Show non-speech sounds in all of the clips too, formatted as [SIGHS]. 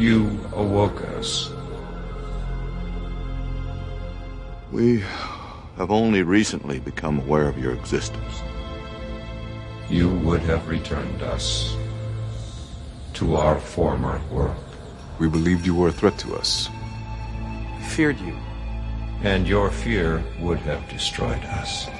You awoke us. We have only recently become aware of your existence. You would have returned us to our former world. We believed you were a threat to us. We feared you. And your fear would have destroyed us.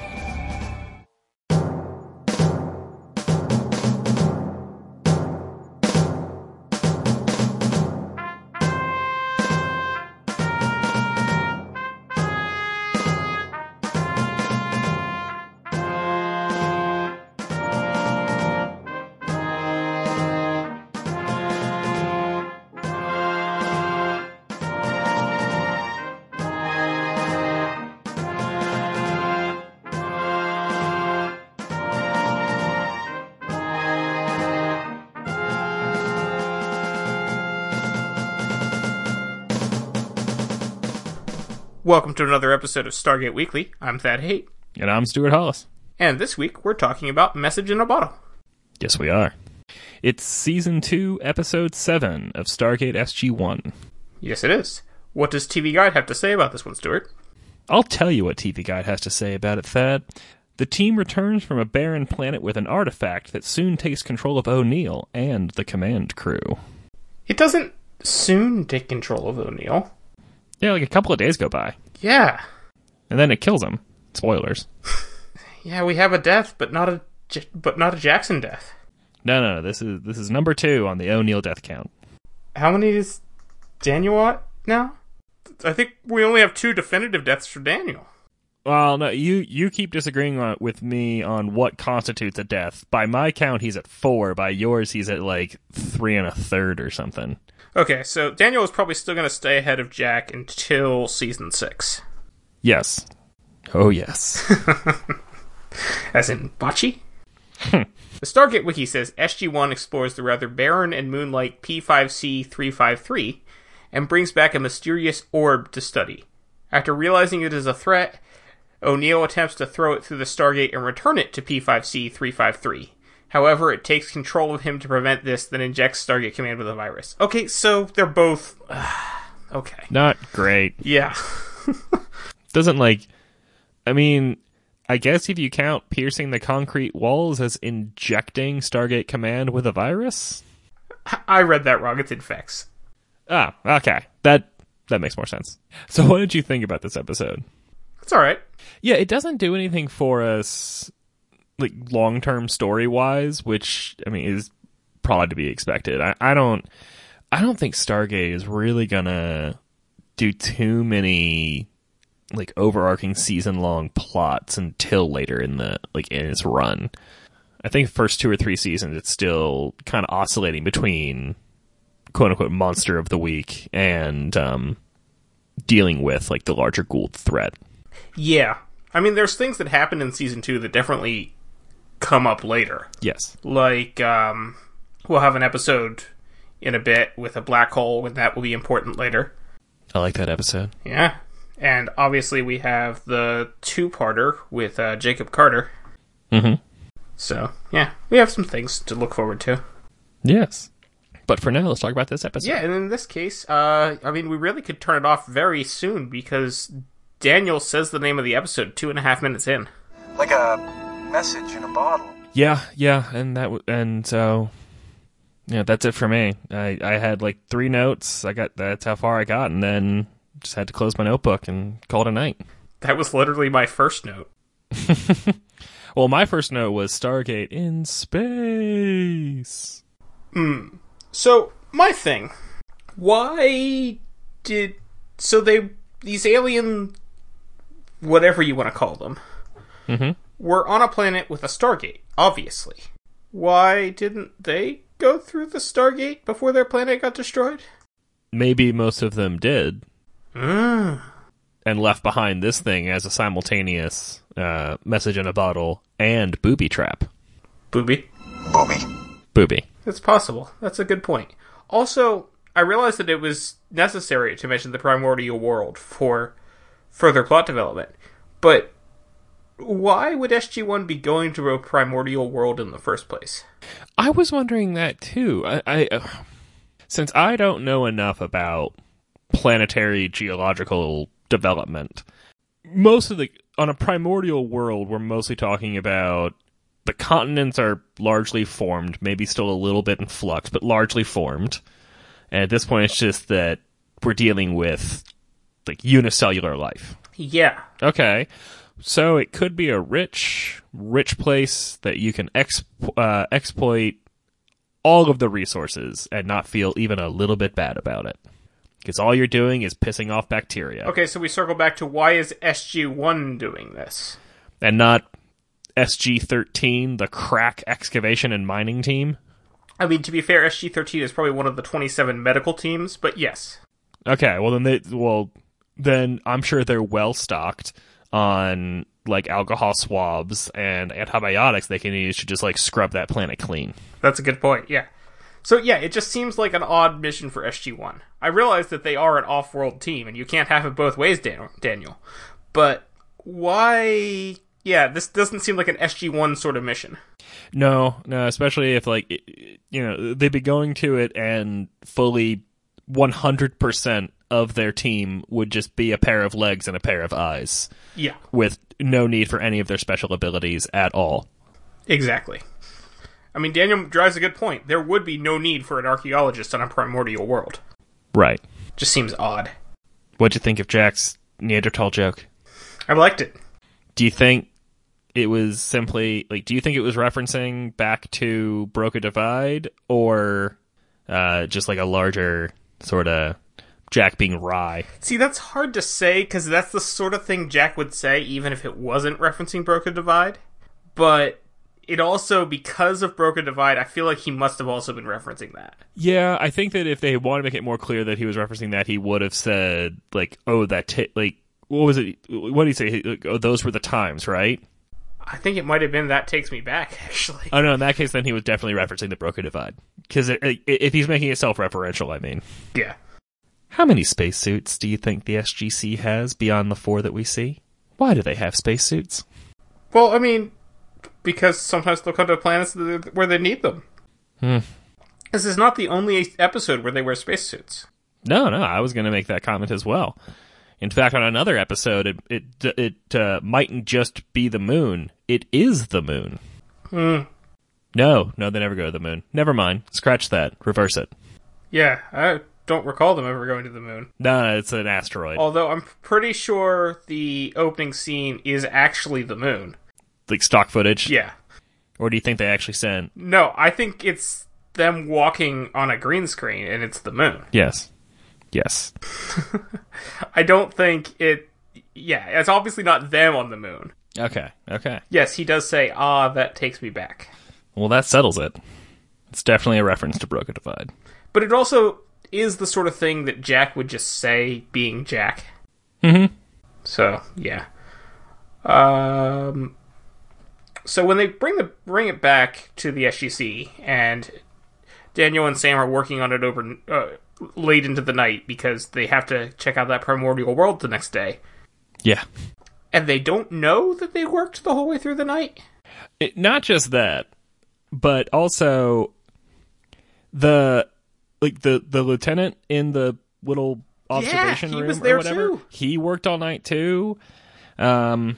To another episode of Stargate Weekly. I'm Thad Haight. And I'm Stuart Hollis. And this week we're talking about Message in a Bottle. Yes, we are. It's season 2, episode 7 of Stargate SG 1. Yes, it is. What does TV Guide have to say about this one, Stuart? I'll tell you what TV Guide has to say about it, Thad. The team returns from a barren planet with an artifact that soon takes control of O'Neill and the command crew. It doesn't soon take control of O'Neill. Yeah, like a couple of days go by. Yeah. And then it kills him. Spoilers. [LAUGHS] yeah, we have a death, but not a but not a Jackson death. No, no, no. This is this is number two on the O'Neill death count. How many is Daniel at now? I think we only have two definitive deaths for Daniel. Well, no, you you keep disagreeing with me on what constitutes a death. By my count, he's at four. By yours, he's at like three and a third or something. Okay, so Daniel is probably still going to stay ahead of Jack until season six. Yes. Oh, yes. [LAUGHS] As in Bocce? [LAUGHS] the Stargate Wiki says SG1 explores the rather barren and moonlight P5C 353 and brings back a mysterious orb to study. After realizing it is a threat, O'Neill attempts to throw it through the Stargate and return it to P5C 353. However, it takes control of him to prevent this, then injects Stargate Command with a virus. Okay, so they're both. [SIGHS] Okay. Not great. Yeah. [LAUGHS] Doesn't like. I mean, I guess if you count piercing the concrete walls as injecting Stargate Command with a virus? I read that wrong. It's infects. Ah, okay. That that makes more sense. So, what did you think about this episode? It's all right. Yeah, it doesn't do anything for us like long term story wise, which I mean is probably to be expected. I, I don't I don't think Stargate is really gonna do too many like overarching season long plots until later in the like in its run. I think first two or three seasons it's still kind of oscillating between quote unquote monster of the week and um dealing with like the larger Goa'uld threat. Yeah. I mean there's things that happen in season 2 that definitely come up later. Yes. Like, um, we'll have an episode in a bit with a black hole, and that will be important later. I like that episode. Yeah. And obviously, we have the two parter with uh, Jacob Carter. Mm-hmm. So, yeah, we have some things to look forward to. Yes. But for now, let's talk about this episode. Yeah, and in this case, uh, I mean, we really could turn it off very soon because Daniel says the name of the episode two and a half minutes in. Like a message in a bottle. Yeah, yeah, and that w- and so yeah, that's it for me. I I had like three notes. I got that's how far I got, and then just had to close my notebook and call it a night. That was literally my first note. [LAUGHS] well, my first note was Stargate in space. Hmm. So my thing, why did so they these alien whatever you want to call them mm-hmm. were on a planet with a Stargate, obviously. Why didn't they go through the Stargate before their planet got destroyed? Maybe most of them did. Mm. And left behind this thing as a simultaneous uh, message in a bottle and booby trap. Booby? Booby. Booby. It's possible. That's a good point. Also, I realized that it was necessary to mention the primordial world for further plot development. But why would SG1 be going to a primordial world in the first place? I was wondering that too. I, I uh, since I don't know enough about planetary geological development, most of the on a primordial world, we're mostly talking about the continents are largely formed, maybe still a little bit in flux, but largely formed. And at this point, it's just that we're dealing with like unicellular life. Yeah. Okay. So it could be a rich, rich place that you can exp- uh, exploit all of the resources and not feel even a little bit bad about it. Because all you're doing is pissing off bacteria. Okay, so we circle back to why is SG1 doing this? And not SG 13, the crack excavation and mining team. I mean, to be fair, SG13 is probably one of the 27 medical teams, but yes. Okay, well then they well then I'm sure they're well stocked on like alcohol swabs and antibiotics they can use to just like scrub that planet clean. That's a good point, yeah. So, yeah, it just seems like an odd mission for SG1. I realize that they are an off world team, and you can't have it both ways, Dan- Daniel. But why. Yeah, this doesn't seem like an SG1 sort of mission. No, no, especially if like you know they'd be going to it and fully 100% of their team would just be a pair of legs and a pair of eyes Yeah, with no need for any of their special abilities at all. exactly. I mean, Daniel drives a good point. There would be no need for an archaeologist on a primordial world. Right. Just seems odd. What'd you think of Jack's Neanderthal joke? I liked it. Do you think it was simply like do you think it was referencing back to Broca Divide or uh, just like a larger sort of Jack being wry? See, that's hard to say because that's the sort of thing Jack would say even if it wasn't referencing Broca Divide. But it also, because of Broca Divide, I feel like he must have also been referencing that. Yeah, I think that if they want to make it more clear that he was referencing that, he would have said like, "Oh, that t- like what was it? What did he say? Like, oh, those were the times, right?" I think it might have been that takes me back, [LAUGHS] actually. Oh no, in that case, then he was definitely referencing the Broca Divide because if he's making it self-referential, I mean, yeah. how many spacesuits do you think the SGC has beyond the four that we see? Why do they have spacesuits? Well, I mean, because sometimes they'll come to planets where they need them. Hmm. This is not the only episode where they wear spacesuits. No, no, I was going to make that comment as well. In fact, on another episode, it it it uh, mightn't just be the moon; it is the moon. Hmm. No, no, they never go to the moon. Never mind. Scratch that. Reverse it. Yeah, I don't recall them ever going to the moon. No, no, it's an asteroid. Although I'm pretty sure the opening scene is actually the moon. Like stock footage. Yeah. Or do you think they actually sent? No, I think it's them walking on a green screen and it's the moon. Yes. Yes. [LAUGHS] I don't think it. Yeah, it's obviously not them on the moon. Okay. Okay. Yes, he does say, ah, that takes me back. Well, that settles it. It's definitely a reference to Broca Divide. But it also is the sort of thing that Jack would just say, being Jack. Mm-hmm. So yeah. Um. So when they bring the bring it back to the SGC, and Daniel and Sam are working on it over uh, late into the night because they have to check out that primordial world the next day, Yeah. and they don't know that they worked the whole way through the night. It, not just that, but also the like the the lieutenant in the little observation he room was or whatever. too. He worked all night too. Um,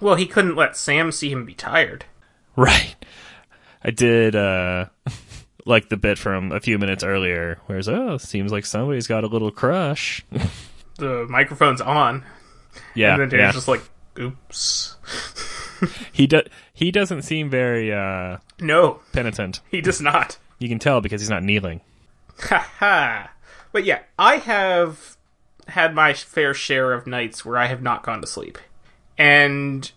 Well, he couldn't let Sam see him be tired. [LAUGHS] right. I did uh [LAUGHS] like the bit from a few minutes earlier, where it's oh, seems like somebody's got a little crush. [LAUGHS] The microphone's on, yeah, and then Dan's yeah. just like, "Oops." [LAUGHS] he do- he doesn't seem very uh No, penitent. he does not. You can tell because he's not kneeling. Haha. but yeah, I have had my fair share of nights where I have not gone to sleep. And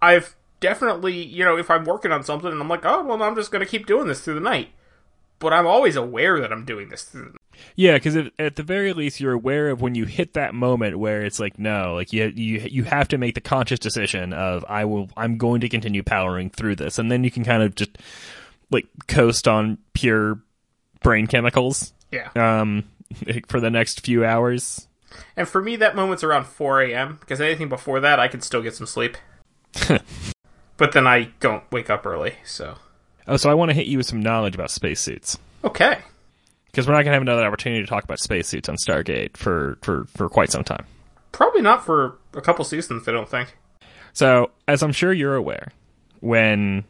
I've definitely, you know, if I'm working on something and I'm like, oh, well, I'm just going to keep doing this through the night. But I'm always aware that I'm doing this through the night. Yeah, because at the very least, you're aware of when you hit that moment where it's like, no, like you you you have to make the conscious decision of I will I'm going to continue powering through this, and then you can kind of just like coast on pure brain chemicals Yeah. um [LAUGHS] for the next few hours. And for me, that moment's around 4 a.m. because anything before that, I can still get some sleep. [LAUGHS] but then I don't wake up early, so. Oh, so I want to hit you with some knowledge about spacesuits Okay. because we're not going to have another opportunity to talk about spacesuits on Stargate for, for, for quite some time. Probably not for a couple seasons, I don't think. So, as I'm sure you're aware, when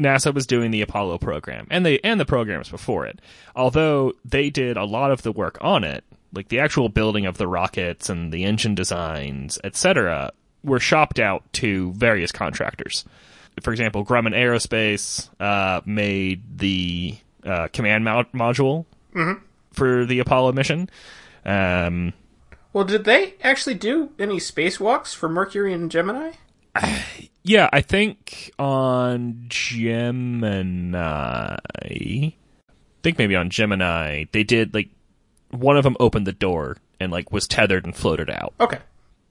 NASA was doing the Apollo program and the and the programs before it, although they did a lot of the work on it, like the actual building of the rockets and the engine designs, etc., were shopped out to various contractors. For example, Grumman Aerospace uh, made the uh, command mo- module for the Apollo mission. Um, Well, did they actually do any spacewalks for Mercury and Gemini? [SIGHS] Yeah, I think on Gemini. I think maybe on Gemini they did like one of them opened the door and like was tethered and floated out. Okay.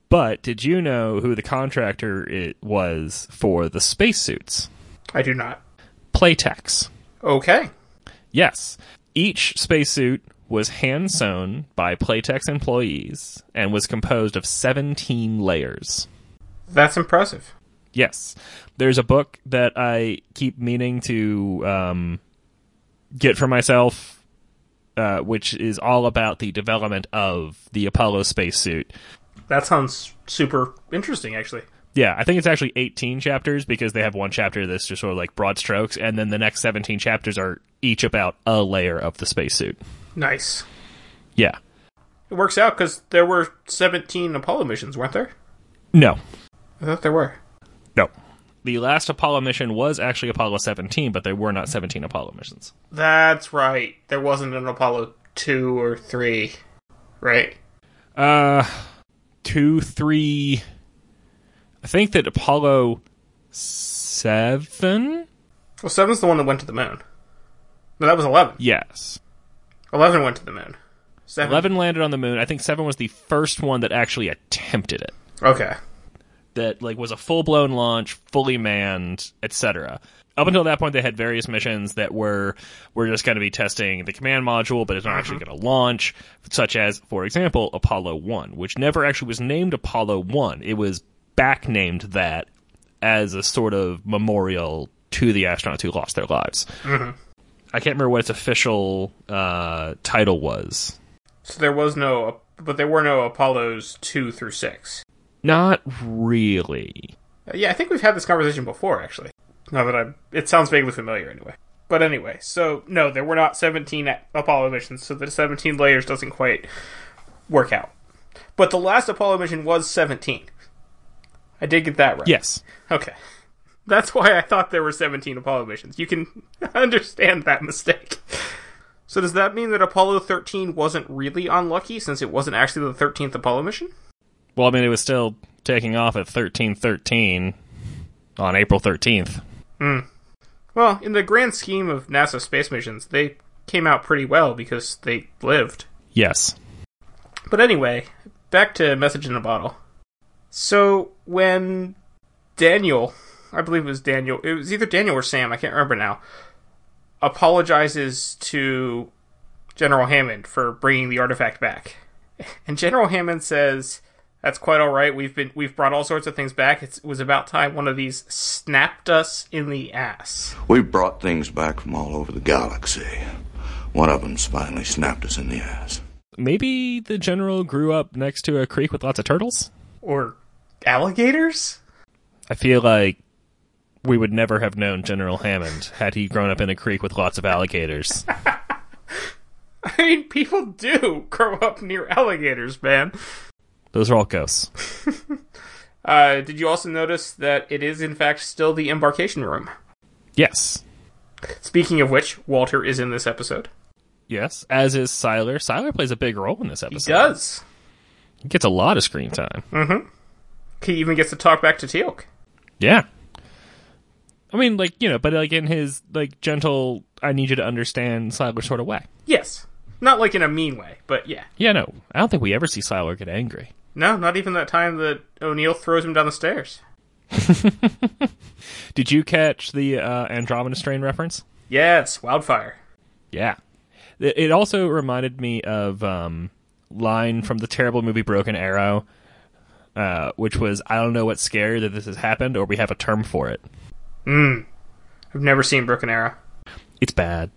But did you know who the contractor it was for the spacesuits? I do not. Playtex. Okay. Yes. Each spacesuit was hand sewn by Playtex employees and was composed of 17 layers. That's impressive. Yes. There's a book that I keep meaning to um, get for myself, uh, which is all about the development of the Apollo spacesuit. That sounds super interesting, actually. Yeah, I think it's actually 18 chapters because they have one chapter that's just sort of like broad strokes, and then the next 17 chapters are each about a layer of the spacesuit. Nice. Yeah. It works out because there were 17 Apollo missions, weren't there? No. I thought there were. No. The last Apollo mission was actually Apollo 17, but there were not 17 Apollo missions. That's right. There wasn't an Apollo 2 or 3, right? Uh, two, three. I think that Apollo seven. Well, 7's the one that went to the moon. No, that was 11. Yes, 11 went to the moon. 7. eleven landed on the moon. I think seven was the first one that actually attempted it. Okay. That like was a full blown launch, fully manned, etc. Up until that point, they had various missions that were were just going to be testing the command module, but it's not actually going to launch. Such as, for example, Apollo One, which never actually was named Apollo One. It was back named that as a sort of memorial to the astronauts who lost their lives. I can't remember what its official uh, title was. So there was no, but there were no Apollos 2 through 6. Not really. Uh, yeah, I think we've had this conversation before, actually. Now that I'm, it sounds vaguely familiar anyway. But anyway, so no, there were not 17 Apollo missions, so the 17 layers doesn't quite work out. But the last Apollo mission was 17. I did get that right. Yes. Okay. That's why I thought there were 17 Apollo missions. You can [LAUGHS] understand that mistake. So does that mean that Apollo 13 wasn't really unlucky since it wasn't actually the 13th Apollo mission? Well, I mean, it was still taking off at thirteen thirteen on April thirteenth. Well, in the grand scheme of NASA space missions, they came out pretty well because they lived. Yes. But anyway, back to message in a bottle. So when Daniel, I believe it was Daniel, it was either Daniel or Sam, I can't remember now, apologizes to General Hammond for bringing the artifact back. [LAUGHS] And General Hammond says, "That's quite all right. We've been we've brought all sorts of things back. It's, it was about time one of these snapped us in the ass." We've brought things back from all over the galaxy. One of them's finally snapped us in the ass. Maybe the general grew up next to a creek with lots of turtles? Or alligators? I feel like we would never have known General Hammond had he grown up in a creek with lots of alligators. [LAUGHS] I mean, people do grow up near alligators, man. Those are all ghosts. [LAUGHS] Uh, did you also notice that it is, in fact, still the embarkation room? Yes. Speaking of which, Walter is in this episode. Yes. As is Siler. Siler plays a big role in this episode. He does. He gets a lot of screen time. He even gets to talk back to Teal'c. Yeah. I mean, like, you know, but like in his, like, gentle, I need you to understand Siler sort of way. Yes. Not like in a mean way, but yeah. Yeah, no. I don't think we ever see Siler get angry. No, not even that time that O'Neill throws him down the stairs. [LAUGHS] Did you catch the uh, Andromeda Strain reference? Yes, wildfire. Yeah. It also reminded me of um, line from the terrible movie Broken Arrow, uh, which was, I don't know what's scary that this has happened, or we have a term for it. Hmm. I've never seen Broken Arrow. It's bad.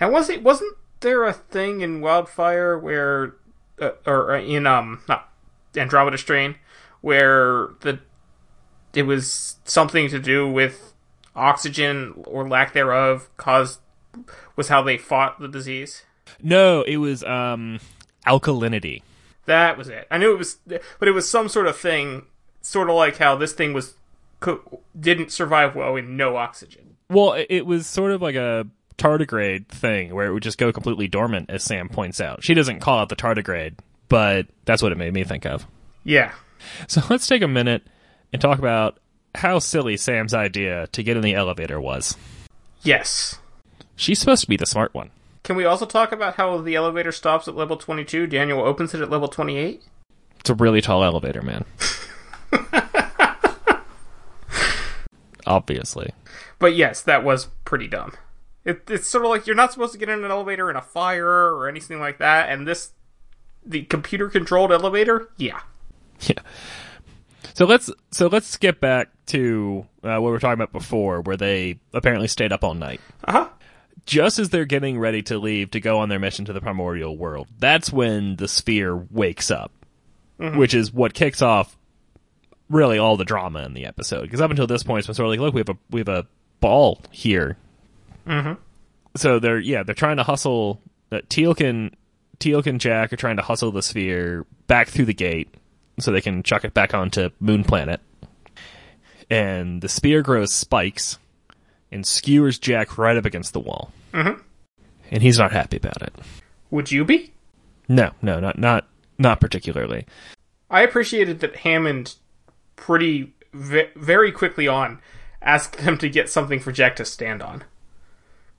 And was it wasn't there a thing in Wildfire where, uh, or uh, in um, not Andromeda Strain, where the it was something to do with oxygen or lack thereof caused was how they fought the disease. No, it was um alkalinity. That was it. I knew it was, but it was some sort of thing, sort of like how this thing was co- didn't survive well in no oxygen. Well, it was sort of like a tardigrade thing where it would just go completely dormant, as Sam points out. She doesn't call it the tardigrade, but that's what it made me think of. Yeah, So [LAUGHS] let's take a minute and talk about how silly Sam's idea to get in the elevator was. yes. She's supposed to be the smart one. Can we also talk about how the elevator stops at level 22? Daniel opens it at level 28? It's a really tall elevator, man. [LAUGHS] Obviously. But yes, that was pretty dumb. It, it's sort of like you're not supposed to get in an elevator in a fire or anything like that, and this, the computer controlled elevator? Yeah. [LAUGHS] Yeah. So let's so let's skip back to uh, what we were talking about before, where they apparently stayed up all night. Uh huh. Just as they're getting ready to leave to go on their mission to the primordial world, that's when the sphere wakes up, which is what kicks off really all the drama in the episode. Because up until this point, it's been sort of like, look, we have a we have a ball here. Mm-hmm. So they're yeah they're trying to hustle. Uh, Teal'c and Teal'c and Jack are trying to hustle the sphere back through the gate so they can chuck it back onto Moon Planet. And the spear grows spikes and skewers Jack right up against the wall. Mhm. And he's not happy about it. Would you be? No, no, not not not particularly. I appreciated that Hammond pretty ve- very quickly on asked them to get something for Jack to stand on.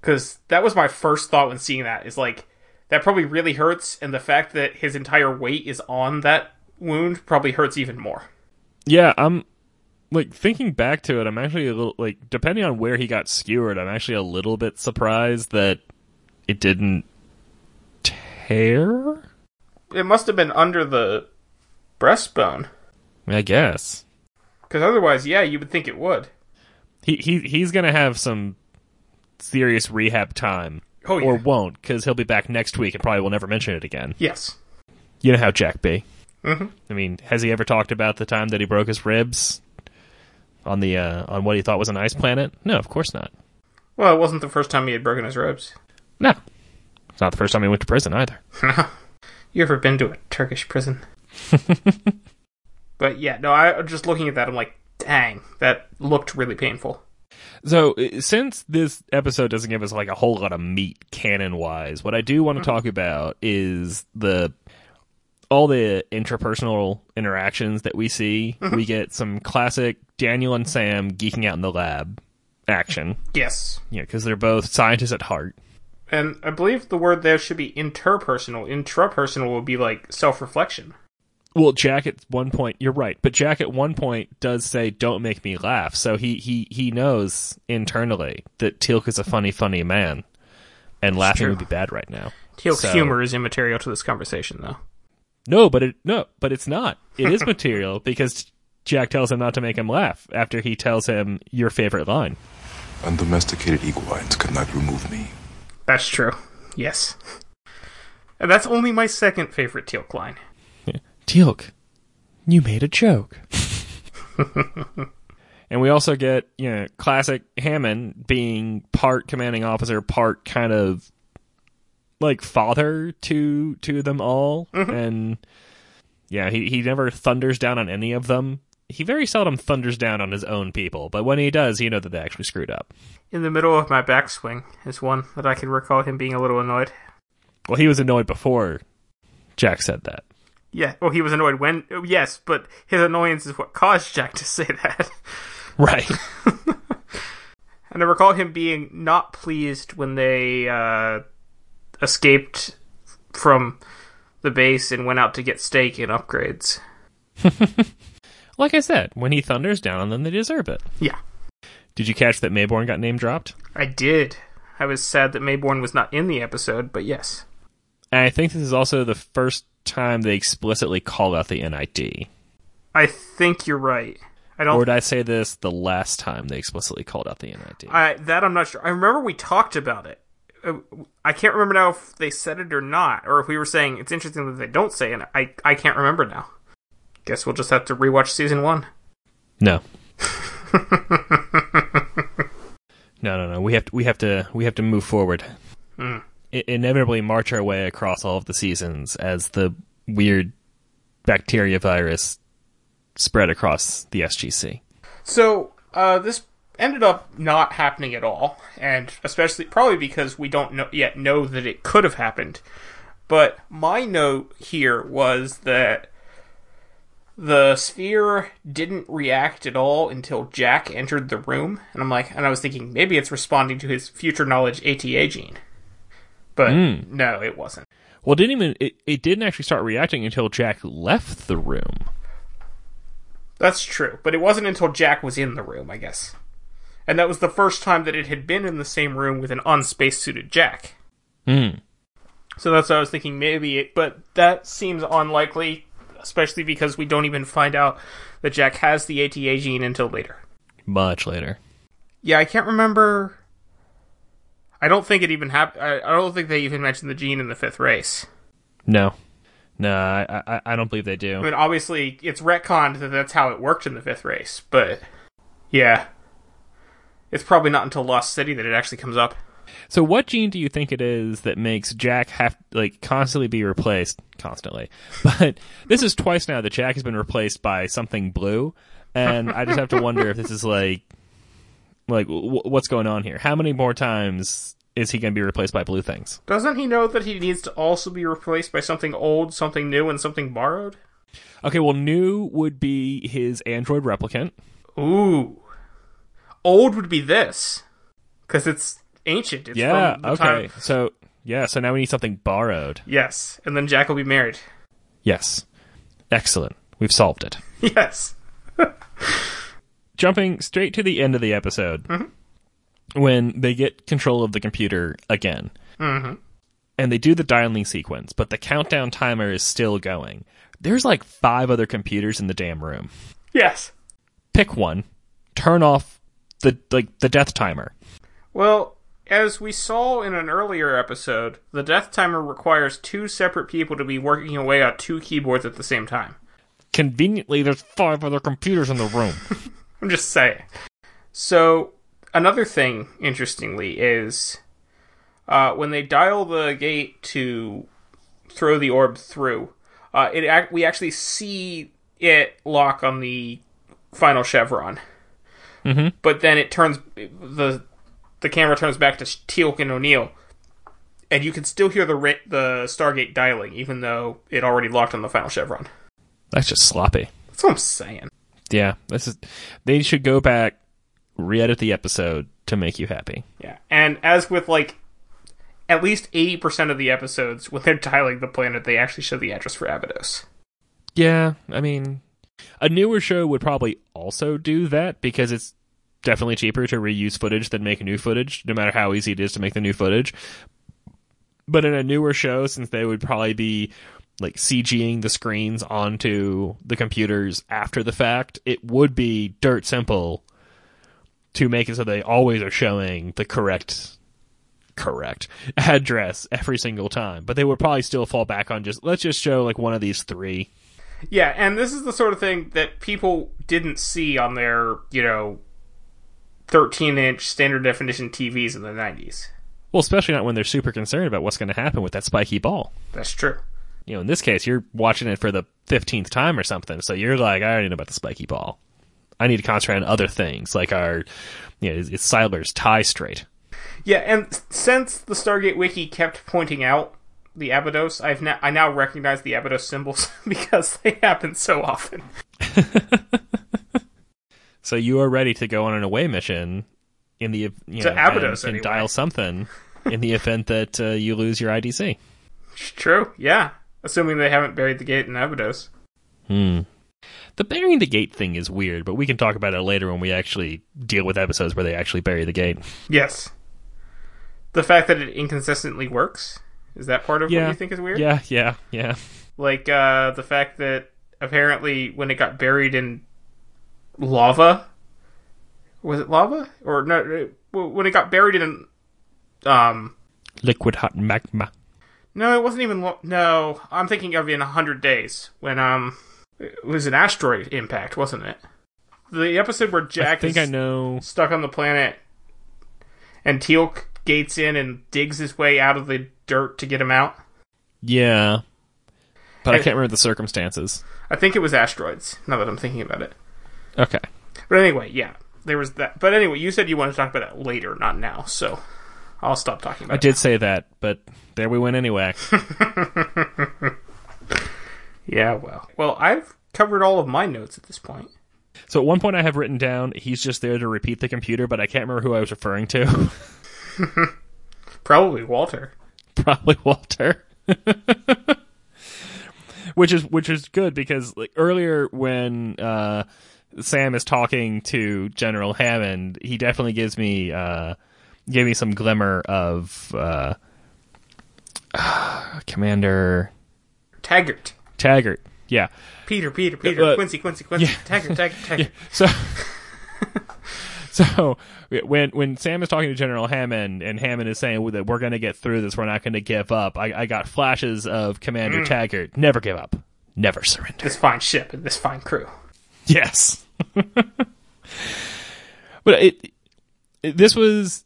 Cuz that was my first thought when seeing that is like that probably really hurts and the fact that his entire weight is on that wound probably hurts even more. Yeah, I'm like thinking back to it. I'm actually a little like depending on where he got skewered. I'm actually a little bit surprised that it didn't tear. It must have been under the breastbone I guess cuz otherwise yeah, you would think it would. he he he's gonna have some serious rehab time, Oh yeah. or won't because he'll be back next week and probably will never mention it again. yes. You know how Jack be. Mhm. I mean, has he ever talked about the time that he broke his ribs on the uh, on what he thought was an ice planet? No, of course not. Well, it wasn't the first time he had broken his ribs. No, it's not the first time he went to prison either. [LAUGHS] You ever been to a Turkish prison? [LAUGHS] but yeah, no, I just looking at that, I'm like, dang, that looked really painful. So, uh, since this episode doesn't give us like a whole lot of meat canon wise, what I do want to talk about is the all the interpersonal interactions that we see. We get some classic Daniel and Sam geeking out in the lab action. Yes. Yeah, because they're both scientists at heart. And I believe the word there should be interpersonal. Intrapersonal would be like self reflection. Well, Jack at one point, you're right, but Jack at one point does say, "Don't make me laugh." So he he he knows internally that Teal'c is a funny, funny man, and laughing true. would be bad right now. Teal'c's So- humor is immaterial to this conversation, though. No, but it no, but it's not. It is [LAUGHS] material because Jack tells him not to make him laugh after he tells him your favorite line. Undomesticated equines could not remove me. That's true. Yes. And that's only my second favorite Teal'c line. Teal'c, you made a joke. [LAUGHS] and we also get, you know, classic Hammond being part commanding officer, part kind of like father to to them all. Mm-hmm. And yeah, he, he never thunders down on any of them. He very seldom thunders down on his own people, but when he does, you know that they actually screwed up. In the middle of my backswing is one that I can recall him being a little annoyed. Well, he was annoyed before Jack said that. Yeah, well, he was annoyed when. oh, Yes, but his annoyance is what caused Jack to say that. Right. [LAUGHS] And I recall him being not pleased when they uh, escaped from the base and went out to get steak and upgrades. [LAUGHS] like I said, when he thunders down on them, they deserve it. Yeah, Did you catch that Maybourne got name dropped? I did. I was sad that Maybourne was not in the episode, but yes. And I think this is also the first time they explicitly call out the NID. I think you're right. I don't. Or did I say this the last time they explicitly called out the NID? I, that I'm not sure. I remember we talked about it uh, I can't remember now if they said it or not, or if we were saying it's interesting that they don't say it. I I can't remember now. Guess we'll just have to rewatch season one. No. [LAUGHS] no, no, no. We have to. We have to. We have to move forward. Hmm. Inevitably, march our way across all of the seasons as the weird bacteria virus spread across the SGC. So uh, this ended up not happening at all, and especially probably because we don't know, yet know that it could have happened. But my note here was that the sphere didn't react at all until Jack entered the room, and I'm like, and I was thinking maybe it's responding to his future knowledge ATA gene, but no, it wasn't. Well, it didn't even. It, it didn't actually start reacting until Jack left the room. That's true, but it wasn't until Jack was in the room, I guess. And that was the first time that it had been in the same room with an unspacesuited Jack. Hmm. So that's what I was thinking, maybe it, but that seems unlikely, especially because we don't even find out that Jack has the ATA gene until later. Much later. Yeah, I can't remember. I don't think it even happened. I I don't think they even mentioned the gene in the fifth race. No. No, I, I, I don't believe they do. I mean, obviously, it's retconned that that's how it worked in the fifth race, but yeah. It's probably not until Lost City that it actually comes up. So, what gene do you think it is that makes Jack have like constantly be replaced? Constantly, [LAUGHS] but this is twice now that Jack has been replaced by something blue, and I just have to wonder if this is like, like w- what's going on here? How many more times is he going to be replaced by blue things? Doesn't he know that he needs to also be replaced by something old, something new, and something borrowed? Okay, well, new would be his android replicant. Ooh. Old would be this. Because it's ancient. It's yeah. Okay. time- So yeah. So now we need something borrowed. Yes. And then Jack will be married. Yes. Excellent. We've solved it. [LAUGHS] Yes. [LAUGHS] jumping straight to the end of the episode mm-hmm. When they get control of the computer again. Mm-hmm. And they do the dialing sequence but the countdown timer is still going. There's like five other computers in the damn room. Yes. pick one. Turn off the like the death timer. Well, as we saw in an earlier episode, the death timer requires two separate people to be working away on two keyboards at the same time. conveniently there's five other computers in the room. [LAUGHS] I'm just saying. So, another thing, interestingly, is uh, when they dial the gate to throw the orb through, uh, it ac- we actually see it lock on the final chevron. Mm-hmm. But then it turns the the camera turns back to Teal'c and O'Neill, and you can still hear the ra- the Stargate dialing, even though it already locked on the final chevron. that's just sloppy That's what I'm saying. yeah this is they should go back re-edit the episode to make you happy Yeah, and as with like at least eighty percent of the episodes, when they're dialing the planet, they actually show the address for Abydos. Yeah, I mean, a newer show would probably also do that because it's definitely cheaper to reuse footage than make new footage, no matter how easy it is to make the new footage. But in a newer show, since they would probably be like CGing the screens onto the computers after the fact, it would be dirt simple to make it so they always are showing the correct correct address every single time. But they would probably still fall back on just let's just show like one of these three Yeah, and this is the sort of thing that people didn't see on their, you know, thirteen inch standard definition TVs in the nineties. Well, especially not when they're super concerned about what's going to happen with that spiky ball. That's true. You know, in this case, you're watching it for the 15th time or something, so you're like, I already know about the spiky ball. I need to concentrate on other things, like our, you know, is Siler's tie straight? Yeah, and since the Stargate Wiki kept pointing out the Abydos, I've now I now recognize the Abydos symbols [LAUGHS] because they happen so often. [LAUGHS] So you are ready to go on an away mission in the, you To know, Abydos, and, and dial something in the event [LAUGHS] that uh, you lose your IDC. It's true, yeah. Assuming they haven't buried the gate in Abydos. The burying the gate thing is weird, but we can talk about it later when we actually deal with episodes where they actually bury the gate. Yes. The fact that it inconsistently works is that part of Yeah. what you think is weird? Yeah, yeah, yeah. Like uh, the fact that apparently when it got buried in lava, was it lava or no? When it got buried in um Liquid hot magma. No, it wasn't even. Lo- no, I'm thinking of in a hundred days when um, it was an asteroid impact, wasn't it? The episode where Jack I think is I know. stuck on the planet, and Teal'c gates in and digs his way out of the dirt to get him out. Yeah. But I can't remember the circumstances. I think it was asteroids. Now that I'm thinking about it. Okay. But anyway, yeah, there was that. But anyway, you said you wanted to talk about that later, not now. So I'll stop talking about it. I did say that, but there we went anyway. [LAUGHS] Yeah, well, well, I've covered all of my notes at this point. so at one point I have written down he's just there to repeat the computer, but I can't remember who I was referring to. [LAUGHS] Probably Walter. [LAUGHS] Probably Walter. [LAUGHS] which is which is good because like earlier when uh Sam is talking to General Hammond, he definitely gives me uh gave me some glimmer of uh [SIGHS] Commander Taggart. Taggart. Yeah. Peter, Peter, Peter, uh, Quincy, Quincy, Quincy, Taggart, Taggart, [LAUGHS] Taggart. So, [LAUGHS] so when when Sam is talking to General Hammond and Hammond is saying that we're going to get through this, we're not going to give up. I, I got flashes of Commander Mm. Taggart. Never give up. Never surrender. This fine ship and this fine crew. Yes. [LAUGHS] but it, it this was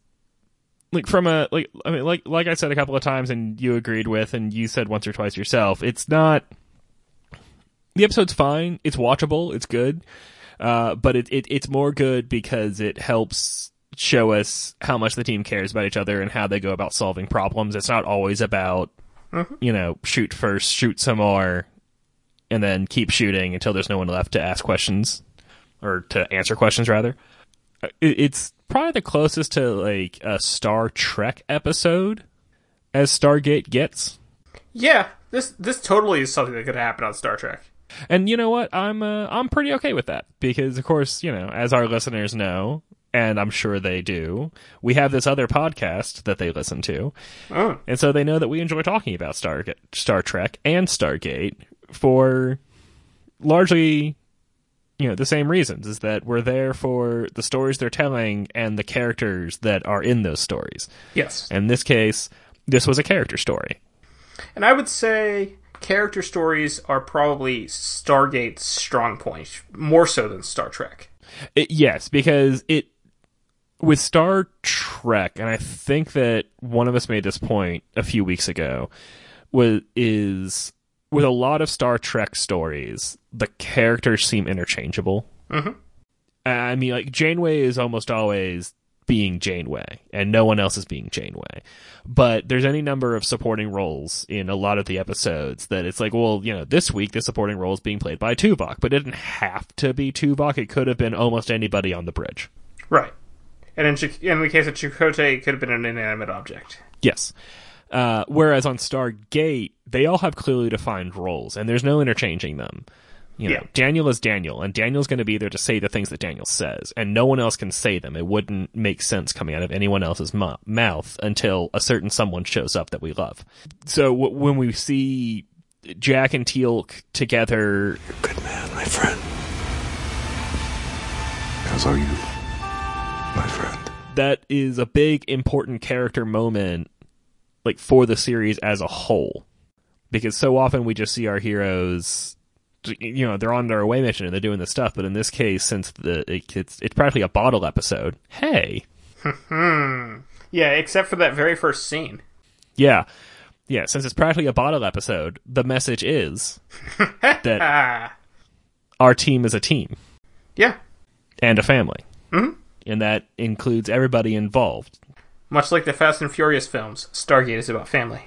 like from a like I mean like like I said a couple of times and you agreed with and you said once or twice yourself. It's not the episode's fine. It's watchable. It's good. Uh, but it, it it's more good because it helps show us how much the team cares about each other and how they go about solving problems. It's not always about you know shoot first, shoot some more, and then keep shooting until there's no one left to ask questions or to answer questions rather. Uh, It, it's probably the closest to like a Star Trek episode as Stargate gets. Yeah, this this totally is something that could happen on Star Trek. And you know what? I'm uh, I'm pretty okay with that because of course, you know, as our listeners know, and I'm sure they do, we have this other podcast that they listen to. Oh, And so they know that we enjoy talking about Star Star Trek and Stargate for largely you know the same reasons is that we're there for the stories they're telling and the characters that are in those stories. yes. In this case, this was a character story. And I would say character stories are probably Stargate's strong point, more so than Star Trek. It, yes, because it with Star Trek, and I think that one of us made this point a few weeks ago, was is with a lot of Star Trek stories, the characters seem interchangeable. Mhm. I mean, like Janeway is almost always being Janeway, and no one else is being Janeway. But there's any number of supporting roles in a lot of the episodes that it's like, well, you know, this week the supporting role is being played by Tuvok, but it didn't have to be Tuvok. It could have been almost anybody on the bridge. Right. And in, in the case of Chakotay, it could have been an inanimate object. Yes. Uh, whereas on Stargate, they all have clearly defined roles, and there's no interchanging them. You know, Yeah. Daniel is Daniel, and Daniel's going to be there to say the things that Daniel says, and no one else can say them. It wouldn't make sense coming out of anyone else's mu- mouth until a certain someone shows up that we love. So w- when we see Jack and Teal'c together, Good man, my friend. As are you, my friend. that is a big important character moment like for the series as a whole because so often we just see our heroes you know they're on their away mission and they're doing this stuff but in this case since the it- it's it's practically a bottle episode hey Yeah, except for that very first scene. yeah yeah since it's practically a bottle episode the message is [LAUGHS] that our team is a team Yeah. and a family mm-hmm. and that includes everybody involved Much like the Fast and Furious films, Stargate is about family.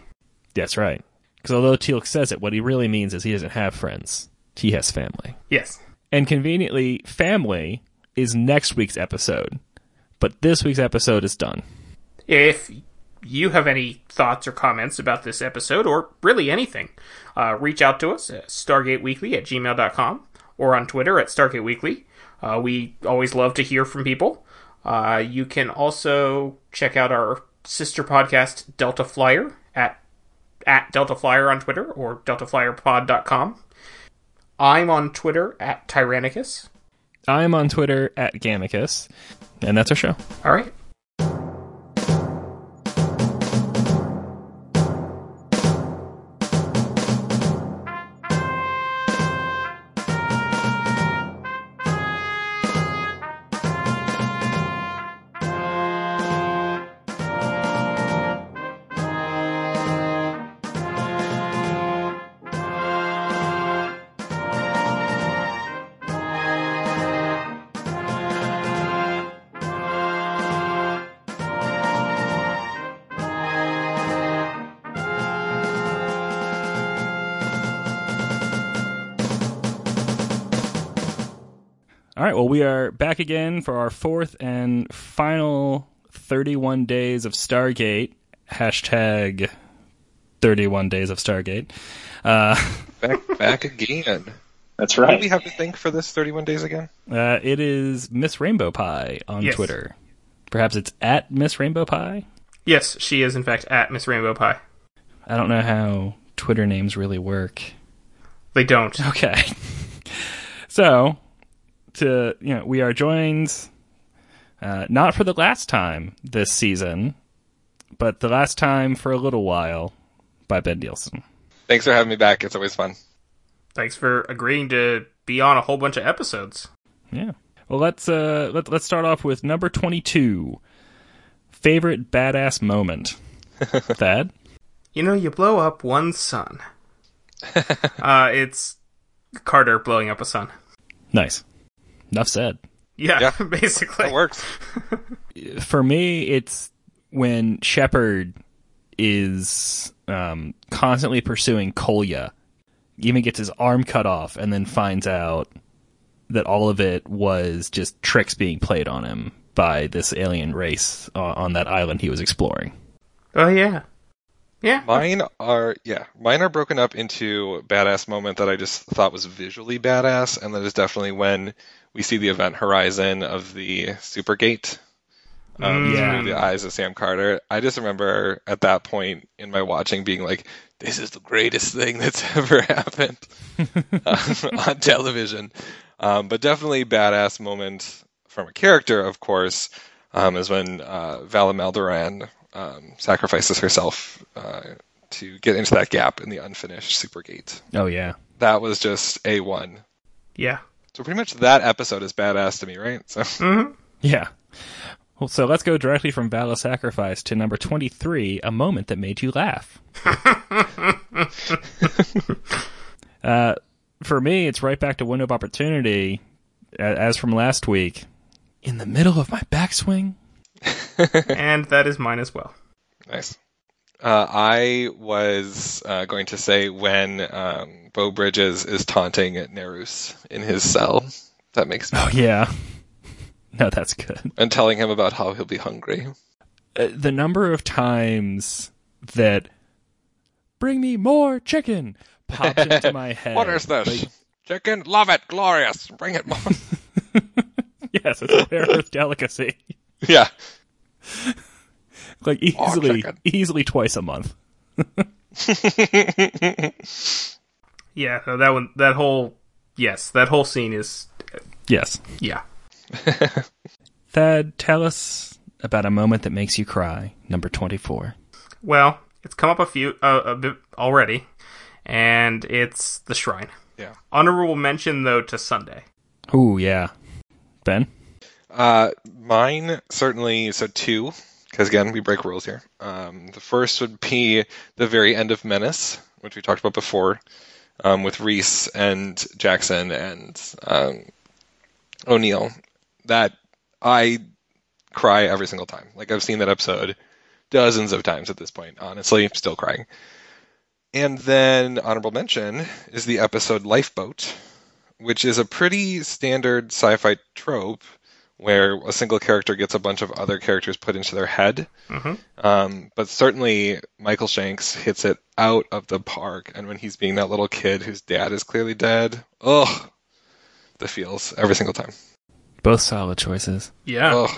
That's right. Because although Teal'c says it, what he really means is he doesn't have friends. He has family. Yes. And conveniently, family is next week's episode. But this week's episode is done. If you have any thoughts or comments about this episode, or really anything, uh, reach out to us at stargateweekly at gmail.com or on Twitter at Stargate Weekly. Uh, we always love to hear from people. Uh, you can also check out our sister podcast, Delta Flyer, at, at Delta Flyer on Twitter or deltaflyerpod.com. I'm on Twitter at Tyrannicus. I'm on Twitter at Gamicus. And that's our show. All right. Back again for our fourth and final 31 days of Stargate. Hashtag 31 days of Stargate. Uh, [LAUGHS] Back back again. That's right. What do right. we have to think for this 31 days again? uh, it is Miss Rainbow Pie on Yes. Twitter. Perhaps it's at Miss Rainbow Pie. Yes, she is in fact at Miss Rainbow Pie. I don't know how Twitter names really work. They don't. Okay. [LAUGHS] so, to you know, we are joined uh, not for the last time this season, but the last time for a little while by Ben Nielsen. Thanks for having me back. It's always fun. Thanks for agreeing to be on a whole bunch of episodes. Yeah. Well, let's uh let, let's start off with number 22. Favorite badass moment. [LAUGHS] Thad? You know, you blow up one sun. [LAUGHS] uh, it's Carter blowing up a sun. Nice. Enough said. Yeah, Yeah. [LAUGHS] basically. That works. for me, it's when Shepard is um, constantly pursuing Kolya, even gets his arm cut off, and then finds out that all of it was just tricks being played on him by this alien race uh, on that island he was exploring. Oh yeah, yeah. Mine are yeah, mine are broken up into badass moment that I just thought was visually badass, and that is definitely when we see the event horizon of the Supergate um, Yeah. through the eyes of Sam Carter. I just remember at that point in my watching being like, "This is the greatest thing [LAUGHS] that's ever happened uh, [LAUGHS] on television." Um, but definitely badass moment from a character, of course, um, is when uh, Vala Maldoran um, sacrifices herself uh, to get into that gap in the unfinished Supergate. Oh yeah, That was just a one. Yeah. So pretty much that episode is badass to me, right? So [LAUGHS] yeah. Well, so let's go directly from Vala Sacrifice to number twenty-three, a moment that made you laugh. [LAUGHS] uh, for me, it's right back to window of opportunity, as from last week. In the middle of my backswing. [LAUGHS] and that is mine as well. nice. Uh, I was uh, going to say when um, Beau Bridges is taunting Nerus in his cell. That makes me. Oh yeah. [LAUGHS] No, that's good. And telling him about how he'll be hungry. Uh, the number of times that "Bring me more chicken" popped into my [LAUGHS] head. What is this? Like, Chicken? Love it. Glorious. Bring it more. [LAUGHS] yes, it's a rare earth delicacy. yeah. Like easily, easily twice a month. Yeah, no, that one, that whole, yes, that whole scene is, Yes. yeah. [LAUGHS] Thad, tell us about a moment that makes you cry. Number twenty-four. Well, it's come up a few, uh, a bit already, and it's the shrine. Yeah. Honorable mention though to Sunday. Ooh, yeah. Ben. Uh, mine certainly so two because again we break rules here. Um, the first would be the very end of Menace, which we talked about before, um, with Reese and Jackson and um, O'Neill. That I cry every single time. Like I've seen that episode dozens of times at this point. Honestly, still crying. And then honorable mention is the episode Lifeboat, which is a pretty standard sci-fi trope where a single character gets a bunch of other characters put into their head. Um, but certainly Michael Shanks hits it out of the park, and when he's being that little kid whose dad is clearly dead, ugh, the feels every single time. Both solid choices. Yeah. Ugh.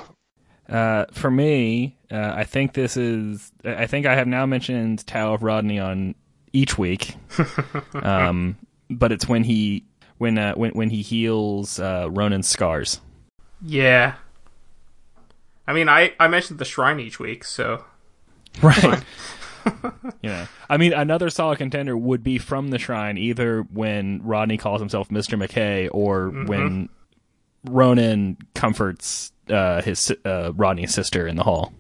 Uh, for me, uh, I think this is. I think I have now mentioned Tao of Rodney on each week, [LAUGHS] um, but it's when he when uh, when when he heals uh, Ronan's scars. Yeah. I mean, I, I mentioned the shrine each week, so Right. [LAUGHS] you know, I mean, another solid contender would be from the shrine, either when Rodney calls himself Mister McKay, or when Ronan comforts uh, his uh, Rodney's sister in the hall.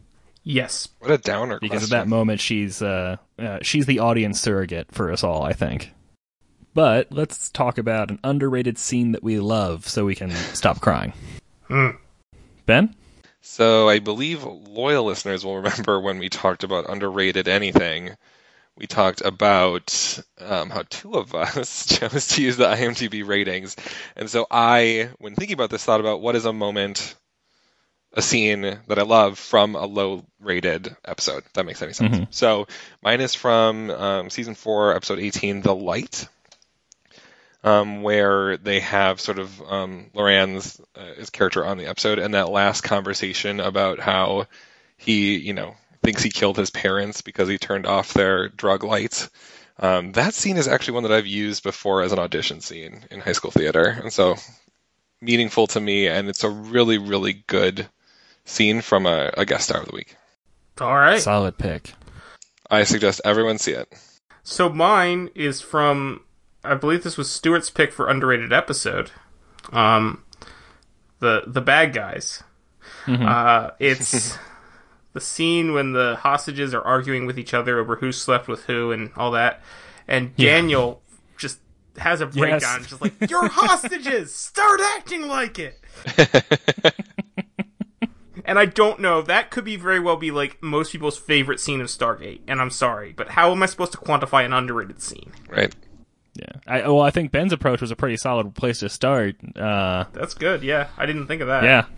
yes. What a downer. because question. at that moment she's uh, uh, she's the audience surrogate for us all, I think. But let's talk about an underrated scene that we love, so we can stop crying. Ben, So I believe loyal listeners will [LAUGHS] remember when we talked about underrated anything. we talked about um, how two of us [LAUGHS] chose to use the IMDb ratings. And so I, when thinking about this, thought about what is a moment, a scene that I love from a low rated episode. If that makes any sense. Mhm. So mine is from um, season four, episode 18, The Light. Um, where they have sort of um, Loran's uh, his character on the episode, and that last conversation about how he, you know, thinks he killed his parents because he turned off their drug lights. Um, that scene is actually one that I've used before as an audition scene in high school theater, and so meaningful to me, and it's a really, really good scene from a, a guest star of the week. All right. Solid pick. I suggest everyone see it. So mine is from I believe this was Stuart's pick for underrated episode. Um the the bad guys. Uh it's [LAUGHS] the scene when the hostages are arguing with each other over who slept with who and all that. And Daniel just has a breakdown just like you're hostages, start acting like it. [LAUGHS] And I don't know. That could be very well be like most people's favorite scene of Stargate. And I'm sorry, but how am I supposed to quantify an underrated scene? Right? Yeah. I, well, I think Ben's approach was a pretty solid place to start. Uh, That's good. Yeah, I didn't think of that. yeah. [LAUGHS]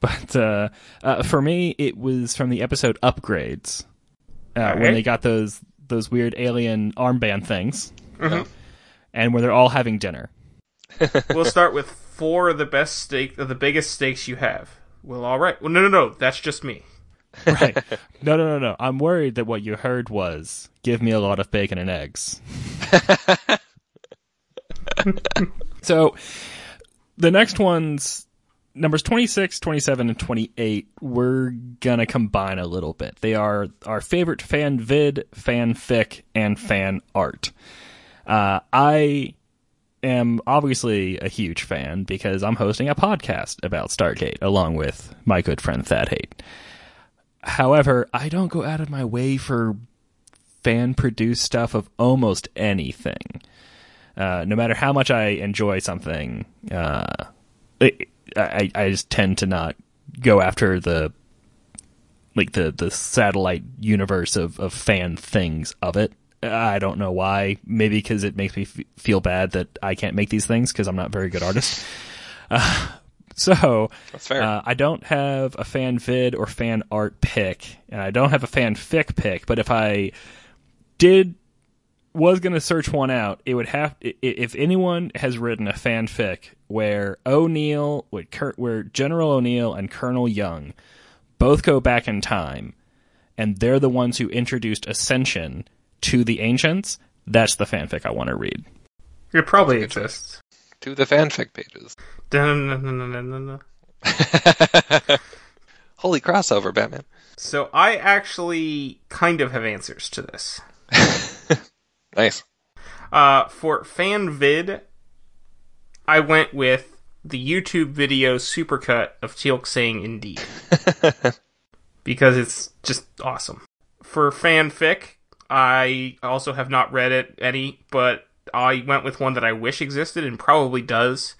But uh, uh, for me, it was from the episode Upgrades uh, when they got those those weird alien armband things, Mhm. and where they're all having dinner. [LAUGHS] we'll start with four of the best steak, of the biggest steaks you have. Well, all right. Well, no, no, no. That's just me. Right? [LAUGHS] no, no, no, no. I'm worried that what you heard was "Give me a lot of bacon and eggs." [LAUGHS] so, the next ones, numbers 26, 27, and 28, we're gonna combine a little bit. They are our favorite fan vid, fanfic, and fan art. Uh, I am obviously a huge fan because I'm hosting a podcast about Stargate along with my good friend Thad Haight. However, I don't go out of my way for fan produced stuff of almost anything. Uh, no matter how much I enjoy something, uh, I, I just tend to not go after the like the the satellite universe of, of fan things of it. I don't know why. Maybe because it makes me f- feel bad that I can't make these things because I'm not a very good artist. [LAUGHS] Uh, [LAUGHS] so That's fair. uh, I don't have a fan vid or fan art pick, and I don't have a fan fic pick. But if I did was going to search one out, it would have i- i- if anyone has written a fanfic where O'Neill, would Cur- where General O'Neill and Colonel Young both go back in time, and they're the ones who introduced Ascension to the Ancients. That's the fanfic I want to read. It probably exists. To the fanfic pages. [LAUGHS] Holy crossover, Batman. So I actually kind of have answers to this. [LAUGHS] Nice. Uh, for fan vid, I went with the YouTube video supercut of Teal'c saying "Indeed" [LAUGHS] because it's just awesome. For fanfic, I also have not read it any, but I went with one that I wish existed and probably does.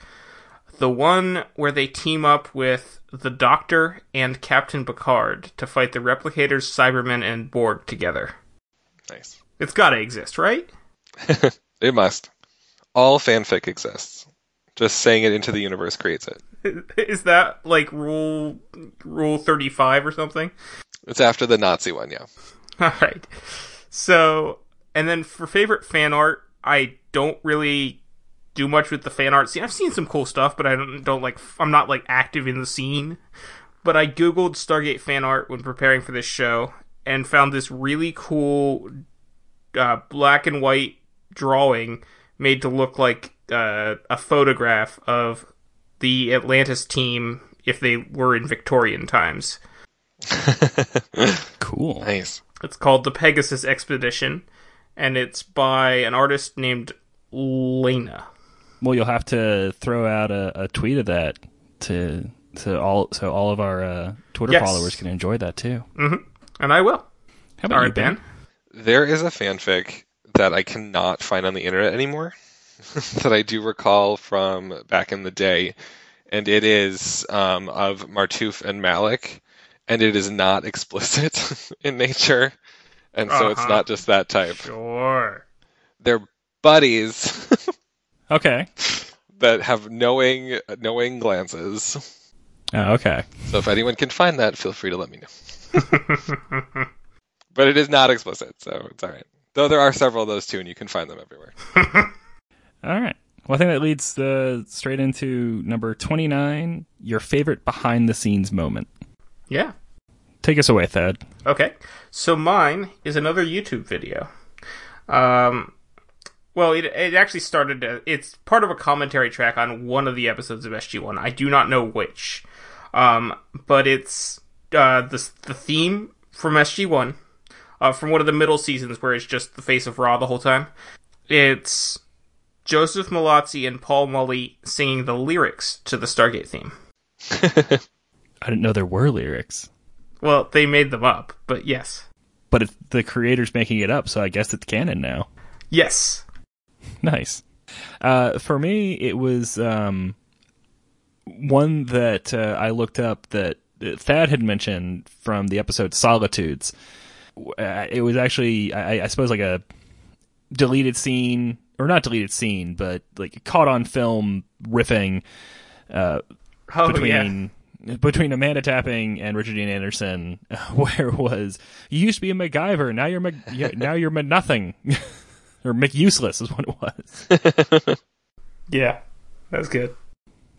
The one where they team up with the Doctor and Captain Picard to fight the Replicators, Cybermen, and Borg together. Nice. It's gotta exist, right? [LAUGHS] It must. All fanfic exists. Just saying it into the universe creates it. [LAUGHS] Is that like rule rule 35 or something? It's after the Nazi one, yeah. [LAUGHS] All right. So, and then for favorite fan art, I don't really do much with the fan art scene. I've seen some cool stuff, but I don't don't like I'm not like active in the scene. But I googled Stargate fan art when preparing for this show and found this really cool uh, black and white drawing made to look like uh, a photograph of the Atlantis team if they were in Victorian times. [LAUGHS] Cool. Nice. It's called the Pegasus Expedition, and it's by an artist named Lena. Well, you'll have to throw out a, a tweet of that to to all so all of our uh, Twitter Yes. followers can enjoy that too. And I will. How about All you, right, Ben. There is a fanfic that I cannot find on the internet anymore [LAUGHS] that I do recall from back in the day, and it is um, of Martouf and Malek, and it is not [LAUGHS] explicit [LAUGHS] in nature. and so it's Uh-huh. not just that type. Sure. They're buddies [LAUGHS] Okay. that have knowing knowing glances. Oh, okay. So if anyone can find that, feel free to let me know. [LAUGHS] but it is not explicit, so it's all right. Though there are several of those too, and you can find them everywhere. [LAUGHS] All right. Well, I think that leads uh, straight into number 29, your favorite behind the scenes moment. Yeah. Take us away, Thad. Okay. So mine is another YouTube video. Um, well, it it actually started. uh it's part of a commentary track on one of the episodes of SG One. I do not know which, um, but it's uh, the the theme from SG One, uh, from one of the middle seasons where it's just the face of Ra the whole time. It's Joseph Mallozzi and Paul Mullie singing the lyrics to the Stargate theme. [LAUGHS] I didn't know there were lyrics, Well, they made them up, but yes, but it's the creator's making it up, so I guess it's canon now. yes. [LAUGHS] Nice. Uh, for me, it was um, one that uh, I looked up that Thad had mentioned from the episode Solitudes. Uh, it was actually, I, I suppose, like a deleted scene, or not deleted scene, but like caught on film riffing uh, Oh yeah. between. Between Amanda Tapping and Richard Dean Anderson, [LAUGHS] where it was you used to be a MacGyver, now you're Mac, now you're nothing, [LAUGHS] or McUseless is what it was. [LAUGHS] Yeah, that's good.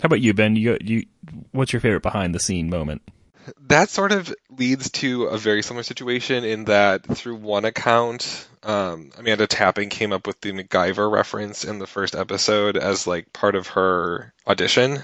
How about you, Ben? You, you, what's your favorite behind the scene moment? that sort of leads to a very similar situation in that through one account, um, Amanda Tapping came up with the MacGyver reference in the first episode as like part of her audition.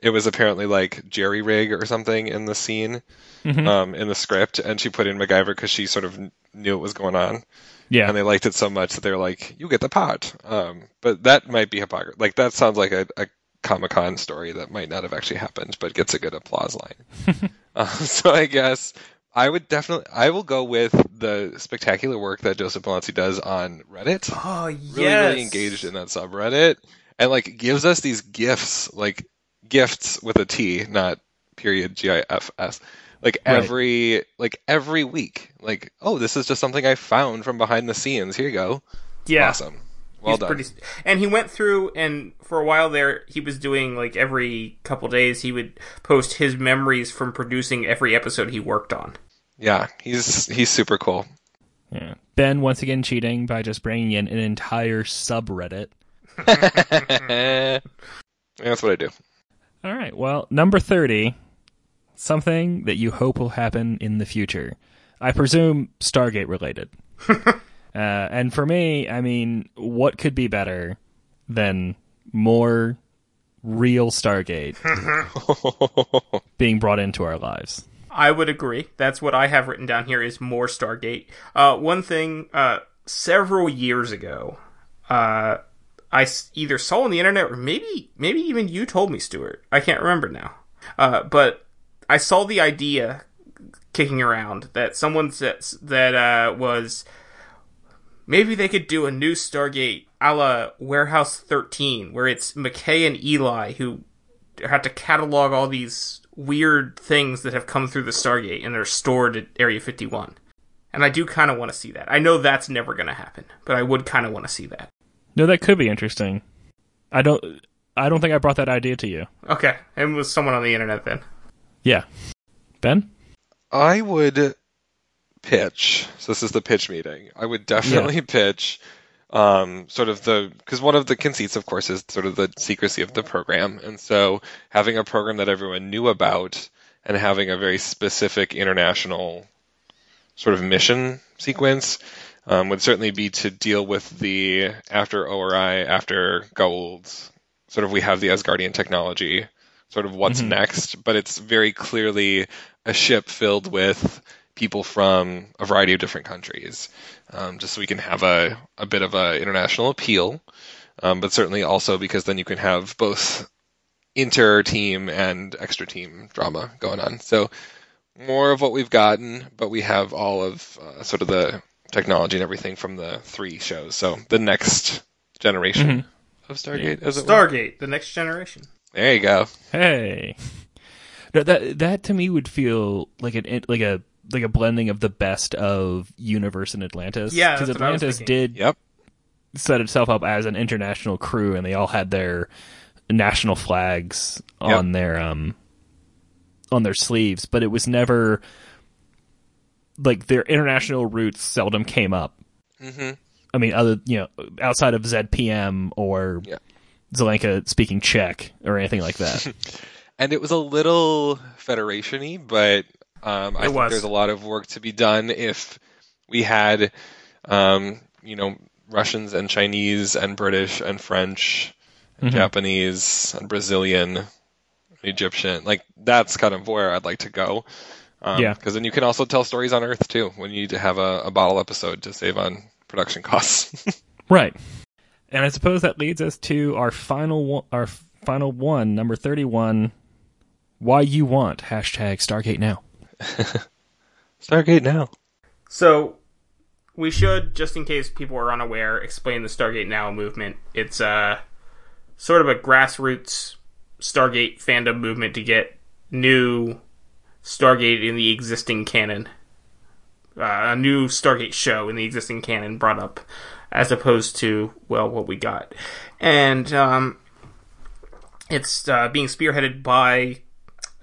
It was apparently like jerry rig or something in the scene, um, in the script, and she put in MacGyver because she sort of knew what was going on, Yeah, and they liked it so much that they're like, "You get the pot." Um, but that might be hypocrisy. Like that sounds like a, a Comic Con story that might not have actually happened, but gets a good applause line. uh, [LAUGHS] so I guess I would definitely I will go with the spectacular work that Joseph Mallozzi does on Reddit. Oh Really, really engaged in that subreddit, and like gives us these gifts, like gifts with a T, not period G I F S. Like Right. every like every week, like oh, this is just something I found from behind the scenes. Here you go. Yeah, Awesome. Well he's done. pretty. And he went through, and for a while there, he was doing like every couple days, he would post his memories from producing every episode he worked on. Yeah, he's he's super cool. yeah. Ben once again cheating by just bringing in an entire subreddit. [LAUGHS] That's what I do. All right. Well, number thirty, something that you hope will happen in the future. I presume Stargate related. [LAUGHS] uh, and for me, I mean, what could be better than more real Stargate [LAUGHS] being brought into our lives? I would agree. That's what I have written down here is more Stargate. Uh, one thing, uh, several years ago, uh, I either saw on the internet or maybe, maybe even you told me, Stuart. I can't remember now. Uh, but I saw the idea kicking around that someone says that, uh, was maybe they could do a new Stargate a la Warehouse 13, where it's McKay and Eli who have to catalog all these weird things that have come through the Stargate and they're stored at Area 51. And I do kind of want to see that. I know that's never going to happen, but I would kind of want to see that. No, that could be interesting. I don't. I don't think I brought that idea to you. Okay, it was someone on the internet then. Yeah, Ben. I would pitch. So this is the pitch meeting. I would definitely pitch um, sort of the because one of the conceits, of course, is sort of the secrecy of the program, and so having a program that everyone knew about and having a very specific international sort of mission sequence um, would certainly be to deal with the after ORI, after Goa'uld, sort of we have the Asgardian technology, sort of what's next, but it's very clearly a ship filled with people from a variety of different countries, um, just so we can have a, a bit of a international appeal, um, but certainly also because then you can have both inter team and extra team drama going on. So more of what we've gotten, but we have all of uh, sort of the technology and everything from the three shows. So the next generation of Stargate, as it were. Stargate, the next generation. There you go. Hey, no, that that to me would feel like an like a like a blending of the best of universe and Atlantis. Yeah, because that's what I was Atlantis did Yep. set itself up as an international crew, and they all had their national flags on their um on their sleeves, but it was never like their international roots seldom came up. hmm I mean, other you know, outside of ZPM or Yeah. Zelenka speaking Czech or anything like that. [LAUGHS] And it was a little federation-y, but um, I It think was. there's a lot of work to be done if we had, um, you know, Russians and Chinese and British and French and Japanese and Brazilian, and Egyptian. Like that's kind of where I'd like to go. Um, Yeah. Because then you can also tell stories on Earth too when you need to have a, a bottle episode to save on production costs. [LAUGHS] Right. And I suppose that leads us to our final one, our final one, number 31. Why you want hashtag Stargate now. [LAUGHS] Stargate now. So we should, just in case people are unaware, explain the Stargate Now movement. It's a sort of a grassroots Stargate fandom movement to get new Stargate in the existing canon, uh, a new Stargate show in the existing canon brought up, as opposed to well, what we got, and um, it's uh, being spearheaded by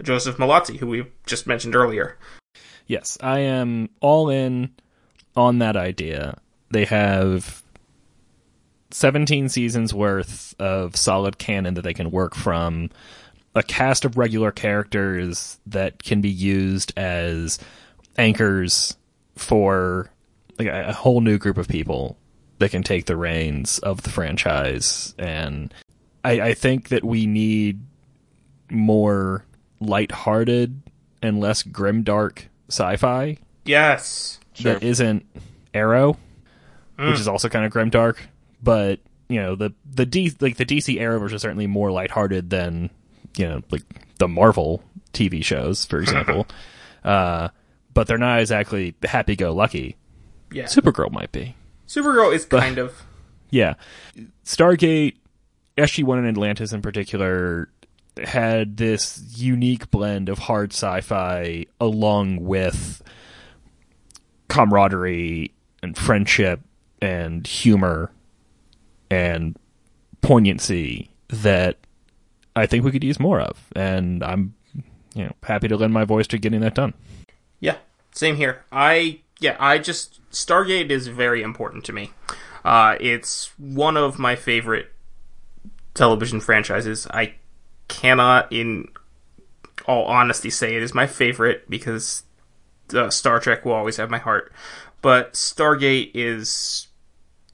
Joseph Mallozzi, who we just mentioned earlier. Yes, I am all in on that idea. They have 17 seasons worth of solid canon that they can work from, a cast of regular characters that can be used as anchors for like a, whole new group of people that can take the reins of the franchise and I, I think that we need more lighthearted and less grimdark sci-fi Yes. that isn't Arrow, which mm. is also kind of grimdark. But you know the the D like the DC Arrowverse is certainly more lighthearted than you know like the Marvel TV shows, for [LAUGHS] example. uh, but they're not exactly happy-go-lucky. Yeah. Supergirl might be. Supergirl is [LAUGHS] kind of Yeah. Stargate, SG1 and Atlantis in particular, had this unique blend of hard sci fi along with camaraderie and friendship and humor and poignancy that I think we could use more of. And I'm you know happy to lend my voice to getting that done. yeah. Same here. I yeah. I just Stargate is very important to me. Uh, it's one of my favorite television franchises. I cannot, in all honesty, say it is my favorite because uh, Star Trek will always have my heart. But Stargate is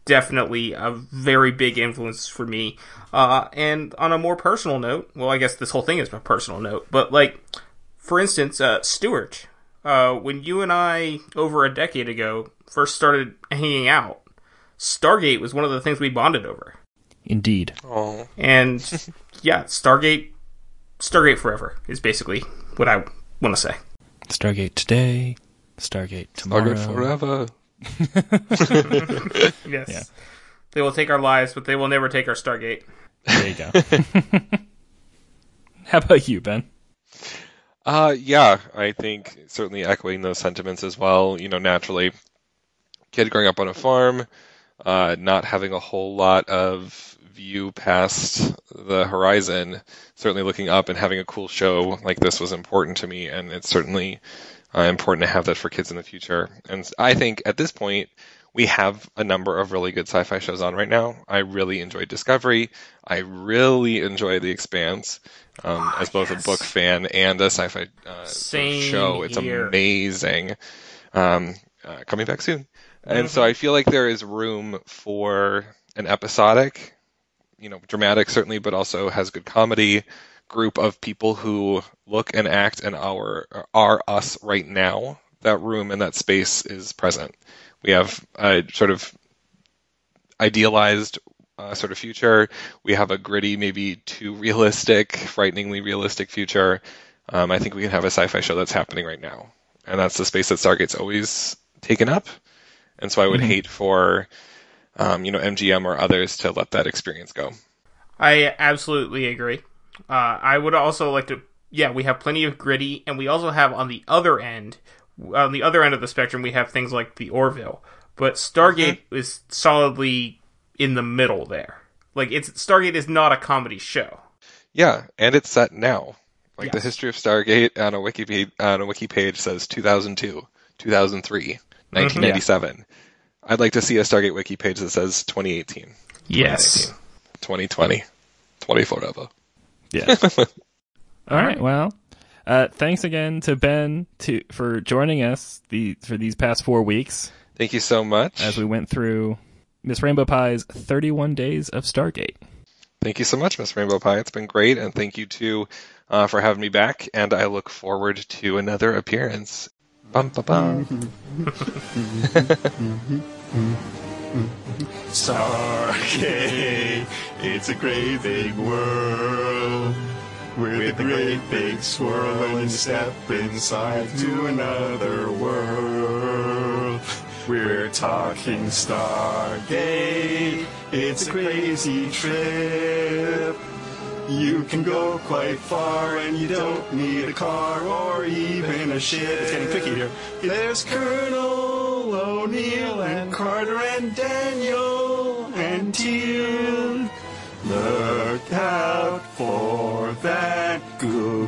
definitely a very big influence for me. Uh, and on a more personal note, well, I guess this whole thing is a personal note, but like, for instance, uh, Stuart, uh, when you and I, over a decade ago, first started hanging out, Stargate was one of the things we bonded over. Indeed. Oh, And [LAUGHS] yeah, Stargate, Stargate forever is basically what I want to say. Stargate today, Stargate tomorrow. Stargate forever. [LAUGHS] Yes. Yeah. They will take our lives, but they will never take our Stargate. There you go. [LAUGHS] How about you, Ben? Uh, yeah, I think certainly echoing those sentiments as well. You know, naturally, kid growing up on a farm, uh, not having a whole lot of view past the horizon, certainly looking up and having a cool show like this was important to me, and it's certainly uh, important to have that for kids in the future. And I think at this point, we have a number of really good sci-fi shows on right now. I really enjoyed Discovery. I really enjoy The Expanse. Um, as both yes. a book fan and a sci-fi uh, sort of Same show, it's amazing. Um, uh, coming back soon, and Mm-hmm. so I feel like there is room for an episodic, you know, dramatic certainly, but also has good comedy group of people who look and act and are are us right now. That room and that space is present. We have a sort of idealized uh, sort of future. We have a gritty, maybe too realistic, frighteningly realistic future. Um, I think we can have a sci-fi show that's happening right now, and that's the space that Stargate's always taken up. And so I would hate for, um, you know, MGM or others to let that experience go. I absolutely agree. Uh, I would also like to, yeah, we have plenty of gritty, and we also have on the other end on the other end of the spectrum, we have things like the Orville, but Stargate is solidly in the middle there. Like it's Stargate is not a comedy show. Yeah, and it's set now. Like the history of Stargate on a wiki page, on a wiki page says 2002, 2003, 1987. I'd like to see a Stargate wiki page that says 2018, Yes. 2020, 20 forever. Yeah. [LAUGHS] All right. Well, uh, thanks again to Ben to for joining us the for these past four weeks Thank you so much. as we went through Miss Rainbow Pie's 31 days of Stargate. Thank you so much, Miss Rainbow Pie. It's been great, and thank you too uh, for having me back. And I look forward to another appearance. Bum, ba, bum. [LAUGHS] Stargate, it's a great big world. With a great big swirl and step inside to another world. We're talking Stargate, it's a crazy trip. You can go quite far and you don't need a car or even a ship. It's getting tricky here. There's Colonel O'Neill and Carter and Daniel and Teal. Look out for that Google.